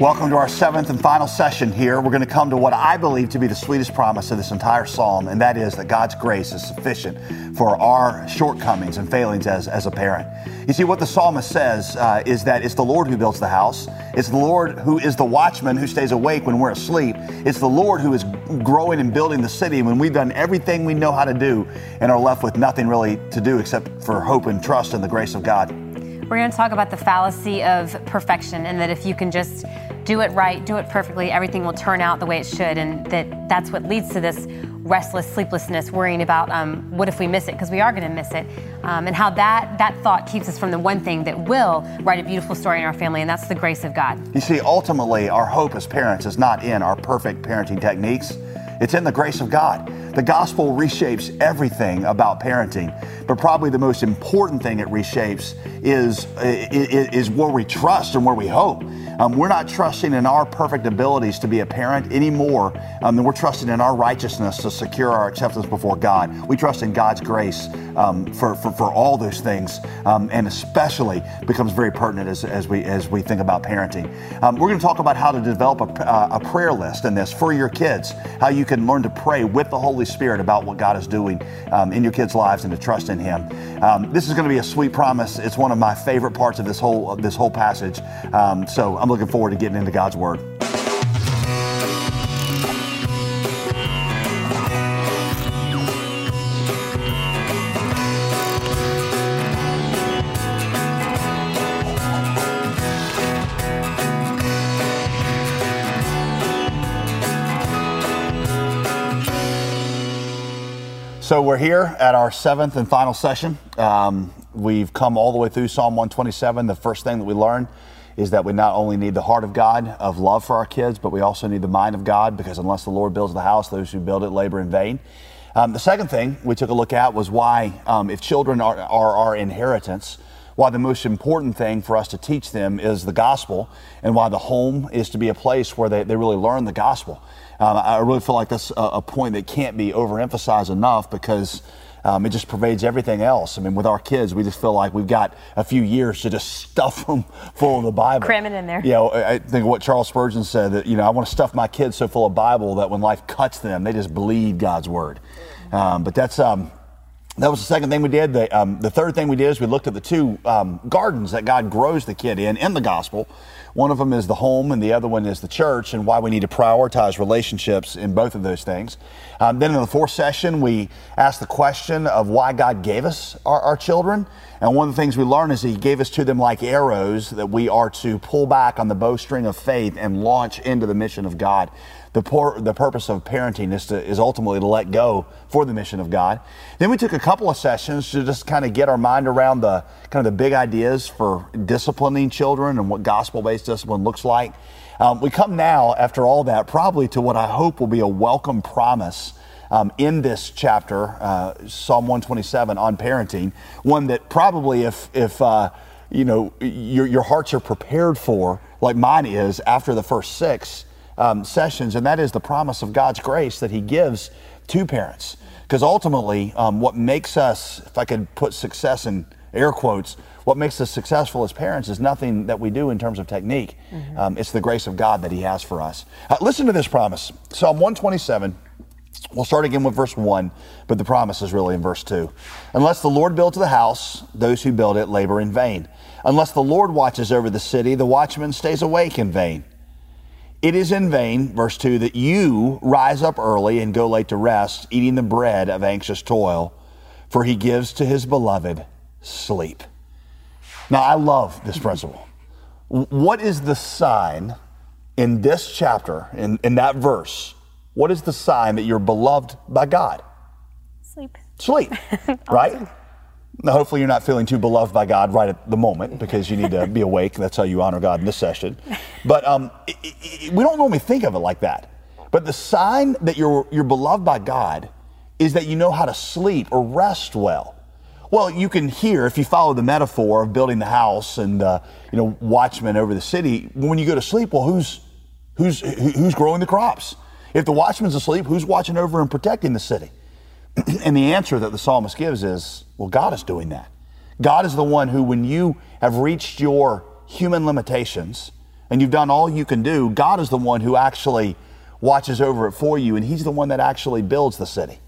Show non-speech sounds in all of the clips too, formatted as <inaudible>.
Welcome to our seventh and final session here. We're going to come to what I believe to be the sweetest promise of this entire psalm, and that is that God's grace is sufficient for our shortcomings and failings as, as a parent. You see, what the psalmist says uh, is that it's the Lord who builds the house, it's the Lord who is the watchman who stays awake when we're asleep, it's the Lord who is growing and building the city when we've done everything we know how to do and are left with nothing really to do except for hope and trust in the grace of God. We're going to talk about the fallacy of perfection and that if you can just do it right, do it perfectly, everything will turn out the way it should. And that that's what leads to this restless sleeplessness, worrying about um, what if we miss it, because we are going to miss it. Um, and how that, that thought keeps us from the one thing that will write a beautiful story in our family, and that's the grace of God. You see, ultimately, our hope as parents is not in our perfect parenting techniques. It's in the grace of God. The gospel reshapes everything about parenting, but probably the most important thing it reshapes is, is, is where we trust and where we hope. Um, we're not trusting in our perfect abilities to be a parent anymore um, than we're trusting in our righteousness to secure our acceptance before God. We trust in God's grace um, for, for, for all those things, um, and especially becomes very pertinent as, as, we, as we think about parenting. Um, we're going to talk about how to develop a, uh, a prayer list in this for your kids, how you can learn to pray with the Holy Spirit about what God is doing um, in your kids' lives and to trust in Him. this is going to be a sweet promise. It's one of my favorite parts of this whole, this whole passage. so I'm looking forward to getting into God's Word. So we're here at our seventh and final session. Um, we've come all the way through Psalm 127. The first thing that we learned is that we not only need the heart of God of love for our kids, but we also need the mind of God because unless the Lord builds the house, those who build it labor in vain. Um, the second thing we took a look at was why, um, if children are, are our inheritance, why the most important thing for us to teach them is the gospel, and why the home is to be a place where they, they really learn the gospel. Um, I really feel like that's a, a point that can't be overemphasized enough because um, it just pervades everything else. I mean, with our kids, we just feel like we've got a few years to just <laughs> stuff them full of the Bible. Cram it in there. Yeah, you know, I think what Charles Spurgeon said that, you know, I want to stuff my kids so full of Bible that when life cuts them, they just bleed God's word. Um, but that's, um, that was the second thing we did. The, um, the third thing we did is we looked at the two um, gardens that God grows the kid in in the gospel. One of them is the home, and the other one is the church, and why we need to prioritize relationships in both of those things. Um, then in the fourth session, we asked the question of why God gave us our, our children. And one of the things we learned is He gave us to them like arrows that we are to pull back on the bowstring of faith and launch into the mission of God the, por- the purpose of parenting is, to, is ultimately to let go for the mission of God. Then we took a couple of sessions to just kind of get our mind around the kind of the big ideas for disciplining children and what gospel-based discipline looks like. Um, we come now, after all that, probably to what I hope will be a welcome promise um, in this chapter, uh, Psalm 127 on parenting. One that probably, if if uh, you know your your hearts are prepared for, like mine is after the first six, um, sessions, and that is the promise of God's grace that He gives to parents. Because ultimately, um, what makes us, if I could put success in air quotes, what makes us successful as parents is nothing that we do in terms of technique. Mm-hmm. Um, it's the grace of God that He has for us. Uh, listen to this promise Psalm 127. We'll start again with verse 1, but the promise is really in verse 2. Unless the Lord builds the house, those who build it labor in vain. Unless the Lord watches over the city, the watchman stays awake in vain. It is in vain, verse 2, that you rise up early and go late to rest, eating the bread of anxious toil, for he gives to his beloved sleep. Now, I love this principle. What is the sign in this chapter, in, in that verse? What is the sign that you're beloved by God? Sleep. Sleep, <laughs> right? Now, hopefully, you're not feeling too beloved by God right at the moment because you need to be <laughs> awake. That's how you honor God in this session. But um, it, it, we don't normally think of it like that. But the sign that you're, you're beloved by God is that you know how to sleep or rest well. Well, you can hear if you follow the metaphor of building the house and uh, you know watchmen over the city. When you go to sleep, well, who's who's who's growing the crops? If the watchman's asleep, who's watching over and protecting the city? <clears throat> and the answer that the psalmist gives is, well, God is doing that. God is the one who, when you have reached your human limitations, and you've done all you can do, God is the one who actually watches over it for you, and He's the one that actually builds the city.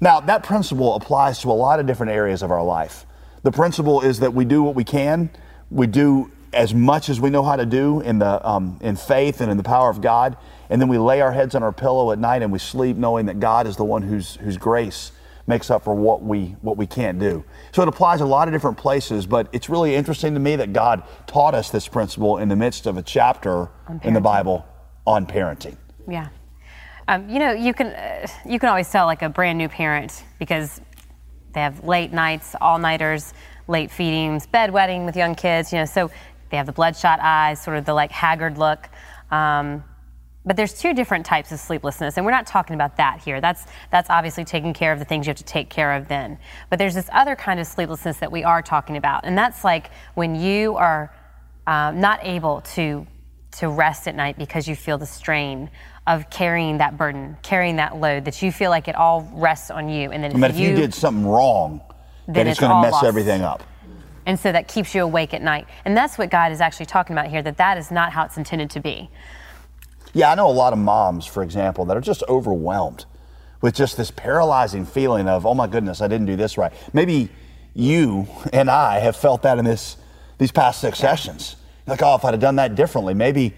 Now, that principle applies to a lot of different areas of our life. The principle is that we do what we can, we do as much as we know how to do in, the, um, in faith and in the power of God, and then we lay our heads on our pillow at night and we sleep knowing that God is the one whose, whose grace makes up for what we, what we can't do. So it applies a lot of different places, but it's really interesting to me that God taught us this principle in the midst of a chapter in the Bible on parenting. Yeah. Um, you know, you can uh, you can always tell like a brand new parent because they have late nights, all nighters, late feedings, bedwetting with young kids. You know, so they have the bloodshot eyes, sort of the like haggard look. Um, but there's two different types of sleeplessness, and we're not talking about that here. That's that's obviously taking care of the things you have to take care of then. But there's this other kind of sleeplessness that we are talking about, and that's like when you are um, not able to to rest at night because you feel the strain of carrying that burden, carrying that load, that you feel like it all rests on you, and then I mean, if you, did something wrong, then, then it's, it's going to mess lost. everything up. and so that keeps you awake at night. And that's what God is actually talking about here. That that is not how it's intended to be. Yeah, I know a lot of moms, for example, that are just overwhelmed with just this paralyzing feeling of, oh my goodness, I didn't do this right. Maybe you and I have felt that in this these past six sessions. Like, oh, if I'd have done that differently, maybe,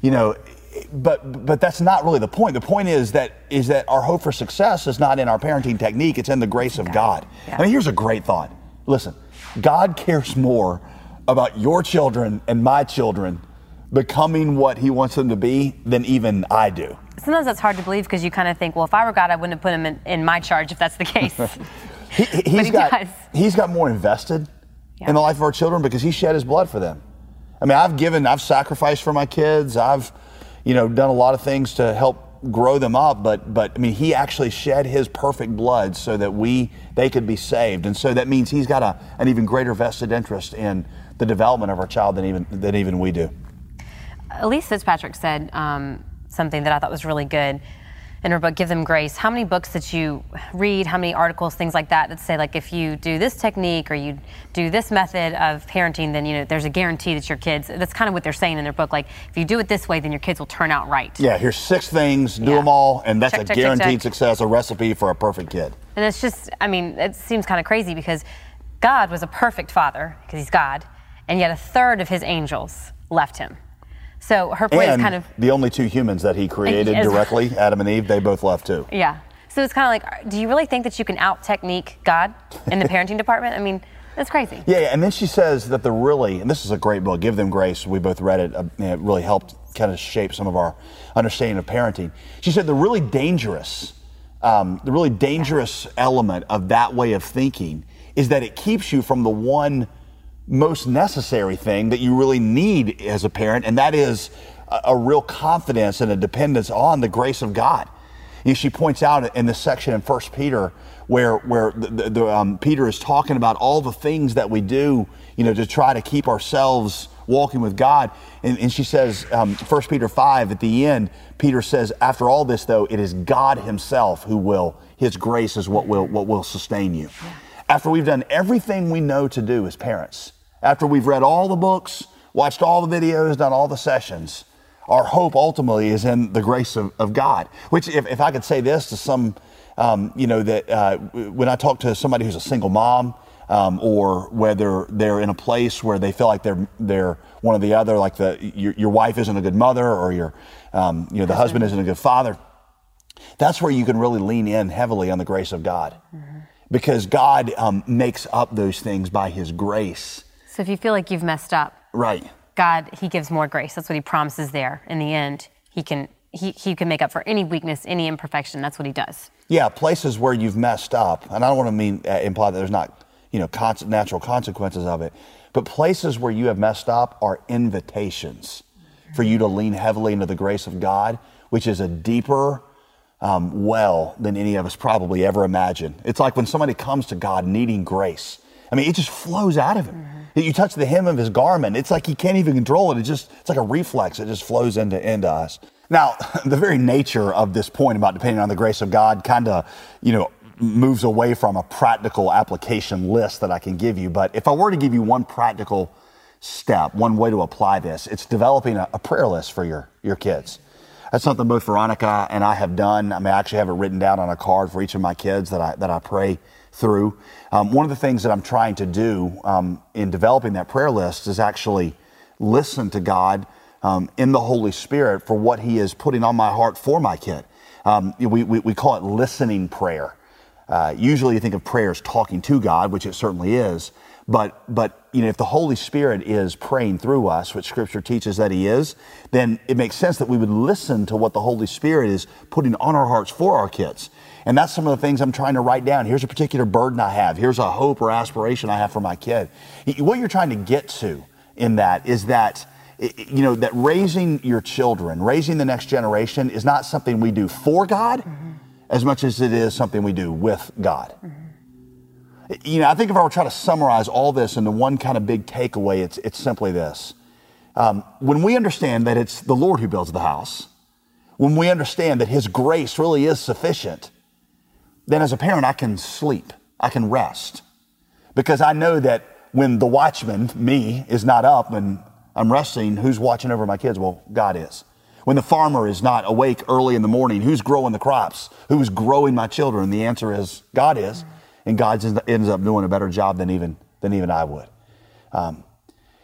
you know, but but that's not really the point. The point is that is that our hope for success is not in our parenting technique, it's in the grace of God. Yeah. I mean, here's a great thought. Listen, God cares more about your children and my children becoming what he wants them to be than even I do. Sometimes that's hard to believe because you kind of think, well, if I were God, I wouldn't have put him in, in my charge if that's the case. <laughs> He, <laughs> he's he got does. he's got more invested Yeah. in the life of our children because he shed his blood for them. I mean, I've given, I've sacrificed for my kids. I've, you know, done a lot of things to help grow them up. But but I mean, he actually shed his perfect blood so that we they could be saved, and so that means he's got a, an even greater vested interest in the development of our child than even than even we do. Elise Fitzpatrick said um, something that I thought was really good in her book, Give Them Grace. How many books that you read, how many articles, things like that, that say, like, if you do this technique or you do this method of parenting, then, you know, there's a guarantee that your kids, that's kind of what they're saying in their book. Like, if you do it this way, then your kids will turn out right. Yeah, here's six things, do Yeah. them all, and that's Check, a check, guaranteed check. success, a recipe for a perfect kid. And it's just, I mean, it seems kind of crazy because God was a perfect father, because he's God, and yet a third of his angels left him. So her point And is kind of, the only two humans that he created directly, Adam and Eve, they both left too. yeah. So it's kind of like, do you really think that you can out technique God in the parenting department? I mean, that's crazy. Yeah, and then she says that the really, and this is a great book, Give Them Grace. We both read it. Uh, it really helped kind of shape some of our understanding of parenting. She said the really dangerous, um, the really dangerous element of that way of thinking is that it keeps you from the one most necessary thing that you really need as a parent, and that is a, a real confidence and a dependence on the grace of God. You know, she points out in this section in First Peter where where the, the, the, um, Peter is talking about all the things that we do, you know, to try to keep ourselves walking with God. And, and she says, um, 1 Peter 5, at the end, Peter says, after all this, though, it is God Himself who will, His grace is what will, what will sustain you. After we've done everything we know to do as parents, after we've read all the books, watched all the videos, done all the sessions, our hope ultimately is in the grace of, of God. Which, if, if I could say this to some, um, you know, that uh, when I talk to somebody who's a single mom, um, or whether they're in a place where they feel like they're they're one or the other, like the your, your wife isn't a good mother, or your um, you know the husband isn't a good father. That's where you can really lean in heavily on the grace of God, because God um, makes up those things by His grace. So if you feel like you've messed up, Right. God, He gives more grace. That's what He promises there. In the end, He can He, he can make up for any weakness, any imperfection. That's what He does. Yeah, places where you've messed up, and I don't want to mean uh, imply that there's not, you know, con- natural consequences of it, but places where you have messed up are invitations for you to lean heavily into the grace of God, which is a deeper um, well than any of us probably ever imagined. It's like when somebody comes to God needing grace. I mean, it just flows out of him. You touch the hem of his garment, it's like he can't even control it. It just it's like a reflex. It just flows into into us. Now, <laughs> the very nature of this point about depending on the grace of God kind of, you know, moves away from a practical application list that I can give you. But if I were to give you one practical step, one way to apply this, it's developing a, a prayer list for your, your kids. That's something both Veronica and I have done. I mean, I actually have it written down on a card for each of my kids that I, that I pray through. Um, one of the things that I'm trying to do um, in developing that prayer list is actually listen to God um, in the Holy Spirit for what He is putting on my heart for my kid. Um, we, we, we, call it listening prayer. Uh, usually you think of prayer as talking to God, which it certainly is. But, but you know, if the Holy Spirit is praying through us, which Scripture teaches that He is, then it makes sense that we would listen to what the Holy Spirit is putting on our hearts for our kids. And that's some of the things I'm trying to write down. Here's a particular burden I have. Here's a hope or aspiration I have for my kid. What you're trying to get to in that is that you know that raising your children, raising the next generation is not something we do for God mm-hmm. as much as it is something we do with God. Mm-hmm you know, I think if I were trying to summarize all this into one kind of big takeaway, it's, it's simply this. Um, when we understand that it's the Lord who builds the house, when we understand that His grace really is sufficient, then as a parent, I can sleep, I can rest. Because I know that when the watchman, me, is not up and I'm resting, who's watching over my kids? Well, God is. When the farmer is not awake early in the morning, who's growing the crops? Who's growing my children? The answer is God is and God ends up doing a better job than even than even I would. Um,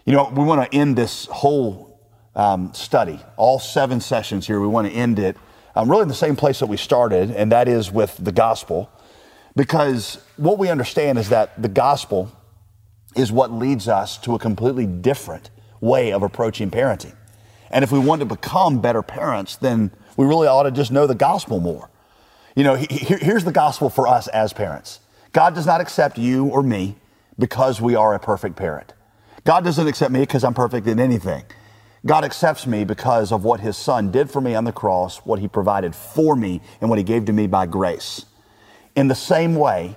you know, we want to end this whole um, study, all seven sessions here. We want to end it um, really in the same place that we started, and that is with the gospel, because what we understand is that the gospel is what leads us to a completely different way of approaching parenting. And if we want to become better parents, then we really ought to just know the gospel more. You know, he, here's the gospel for us as parents. God does not accept you or me because we are a perfect parent. God doesn't accept me because I'm perfect in anything. God accepts me because of what his son did for me on the cross, what he provided for me, and what he gave to me by grace. In the same way,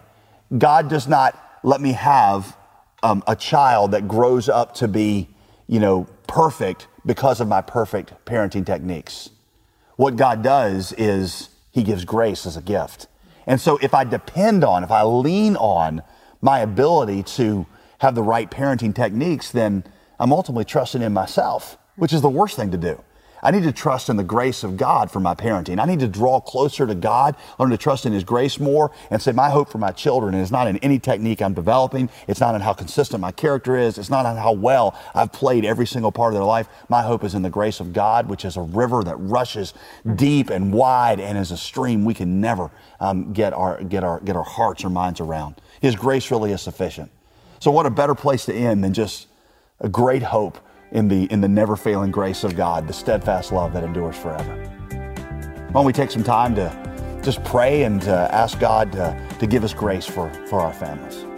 God does not let me have um, a child that grows up to be, you know, perfect because of my perfect parenting techniques. What God does is he gives grace as a gift. And so if I depend on, if I lean on my ability to have the right parenting techniques, then I'm ultimately trusting in myself, which is the worst thing to do. I need to trust in the grace of God for my parenting. I need to draw closer to God, learn to trust in His grace more, and say, My hope for my children is not in any technique I'm developing. It's not in how consistent my character is. It's not in how well I've played every single part of their life. My hope is in the grace of God, which is a river that rushes deep and wide and is a stream we can never um, get, our, get, our, get our hearts or minds around. His grace really is sufficient. So, what a better place to end than just a great hope in the, in the never failing grace of God, the steadfast love that endures forever. Why don't we take some time to just pray and uh, ask God to, to give us grace for, for our families?